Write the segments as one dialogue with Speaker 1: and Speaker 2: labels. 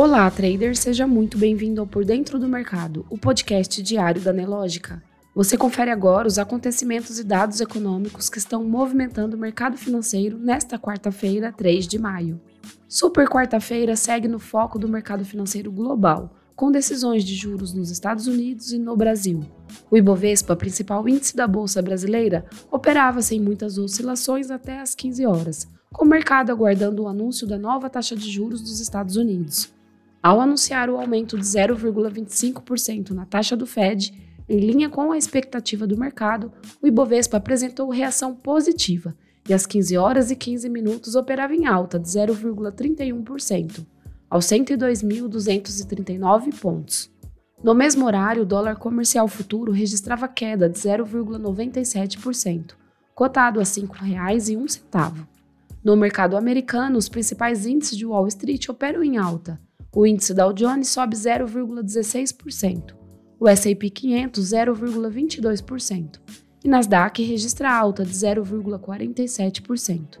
Speaker 1: Olá, trader, seja muito bem-vindo ao Por Dentro do Mercado, o podcast diário da Nelógica. Você confere agora os acontecimentos e dados econômicos que estão movimentando o mercado financeiro nesta quarta-feira, 3 de maio. Super quarta-feira segue no foco do mercado financeiro global, com decisões de juros nos Estados Unidos e no Brasil. O Ibovespa, principal índice da bolsa brasileira, operava sem muitas oscilações até às 15 horas, com o mercado aguardando o anúncio da nova taxa de juros dos Estados Unidos. Ao anunciar o aumento de 0,25% na taxa do Fed, em linha com a expectativa do mercado, o Ibovespa apresentou reação positiva e às 15 horas e 15 minutos operava em alta de 0,31%, aos 102.239 pontos. No mesmo horário, o dólar comercial futuro registrava queda de 0,97%, cotado a R$ 5,01. No mercado americano, os principais índices de Wall Street operam em alta. O índice Dow Jones sobe 0,16%, o S&P 500 0,22% e Nasdaq registra alta de 0,47%.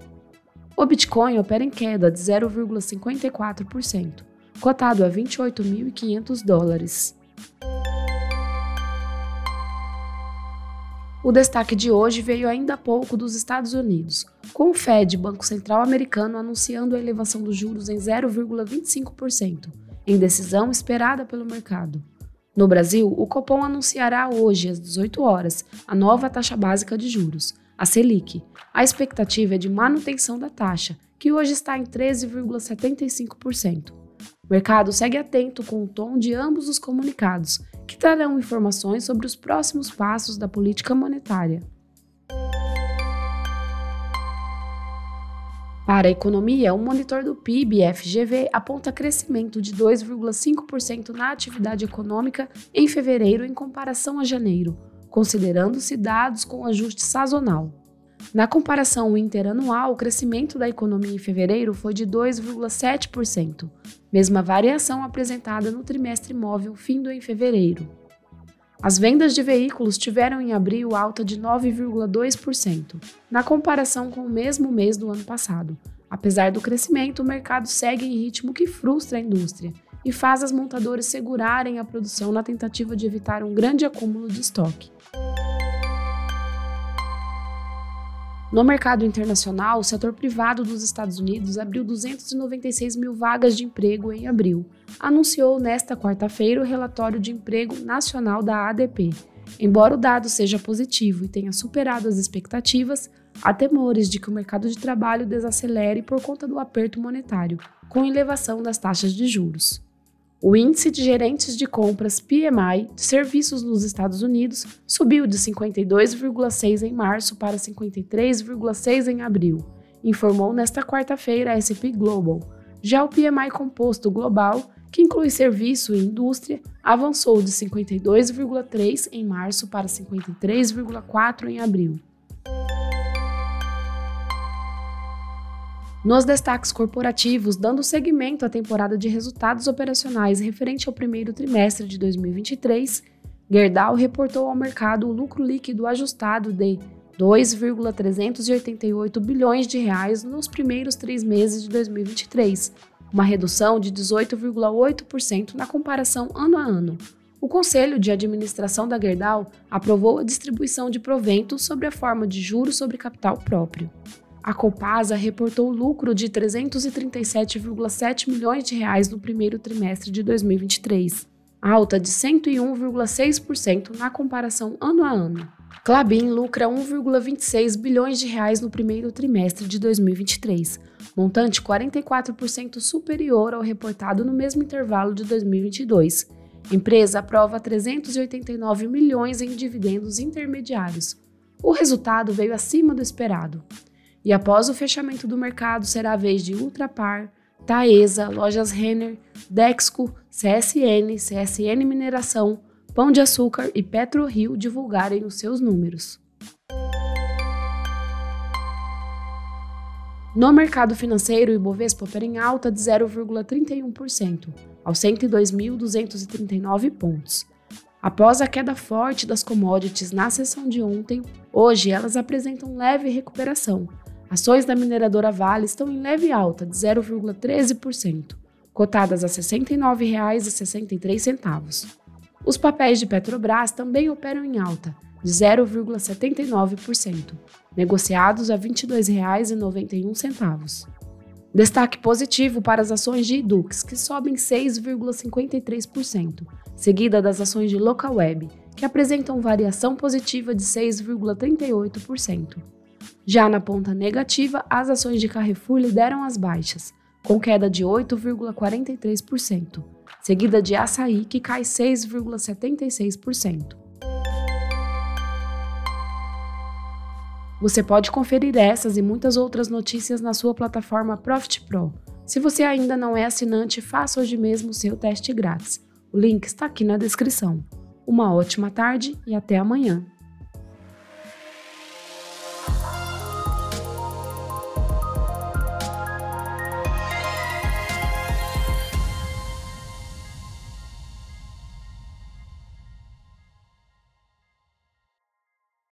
Speaker 1: O Bitcoin opera em queda de 0,54%, cotado a 28.500 dólares. O destaque de hoje veio ainda há pouco dos Estados Unidos, com o Fed, Banco Central Americano, anunciando a elevação dos juros em 0,25%, em decisão esperada pelo mercado. No Brasil, o Copom anunciará hoje, às 18 horas, a nova taxa básica de juros, a Selic. A expectativa é de manutenção da taxa, que hoje está em 13,75%. O mercado segue atento com o tom de ambos os comunicados, que trarão informações sobre os próximos passos da política monetária. Para a economia, o monitor do PIB FGV aponta crescimento de 2,5% na atividade econômica em fevereiro em comparação a janeiro, considerando-se dados com ajuste sazonal. Na comparação interanual, o crescimento da economia em fevereiro foi de 2,7%, mesma variação apresentada no trimestre móvel findo em fevereiro. As vendas de veículos tiveram em abril alta de 9,2%, na comparação com o mesmo mês do ano passado. Apesar do crescimento, o mercado segue em ritmo que frustra a indústria e faz as montadoras segurarem a produção na tentativa de evitar um grande acúmulo de estoque. No mercado internacional, o setor privado dos Estados Unidos abriu 296 mil vagas de emprego em abril, anunciou nesta quarta-feira o relatório de emprego nacional da ADP. Embora o dado seja positivo e tenha superado as expectativas, há temores de que o mercado de trabalho desacelere por conta do aperto monetário, com elevação das taxas de juros. O índice de gerentes de compras PMI de serviços nos Estados Unidos subiu de 52,6 em março para 53,6 em abril, informou nesta quarta-feira a S&P Global. Já o PMI composto global, que inclui serviço e indústria, avançou de 52,3 em março para 53,4 em abril. Nos destaques corporativos, dando seguimento à temporada de resultados operacionais referente ao primeiro trimestre de 2023, Gerdau reportou ao mercado o lucro líquido ajustado de 2,388 bilhões de reais nos primeiros três meses de 2023, uma redução de 18,8% na comparação ano a ano. O Conselho de Administração da Gerdau aprovou a distribuição de proventos sobre a forma de juros sobre capital próprio. A Copasa reportou lucro de 337,7 milhões de reais no primeiro trimestre de 2023, alta de 101,6% na comparação ano a ano. Clabin lucra 1,26 bilhões de reais no primeiro trimestre de 2023, montante 44% superior ao reportado no mesmo intervalo de 2022. Empresa aprova 389 milhões em dividendos intermediários. O resultado veio acima do esperado. E após o fechamento do mercado, será a vez de Ultrapar, Taesa, Lojas Renner, Dexco, CSN, CSN Mineração, Pão de Açúcar e PetroRio divulgarem os seus números. No mercado financeiro, o Ibovespa opera em alta de 0,31%, aos 102.239 pontos. Após a queda forte das commodities na sessão de ontem, hoje elas apresentam leve recuperação, Ações da mineradora Vale estão em leve alta de 0,13%, cotadas a R$ 69,63. Os papéis de Petrobras também operam em alta, de 0,79%, negociados a R$ 22,91. Destaque positivo para as ações de Edux, que sobem 6,53%, seguida das ações de Localweb, que apresentam variação positiva de 6,38%. Já na ponta negativa, as ações de Carrefour lideram as baixas, com queda de 8,43%, seguida de Açaí, que cai 6,76%. Você pode conferir essas e muitas outras notícias na sua plataforma Profit Pro. Se você ainda não é assinante, faça hoje mesmo o seu teste grátis. O link está aqui na descrição. Uma ótima tarde e até amanhã.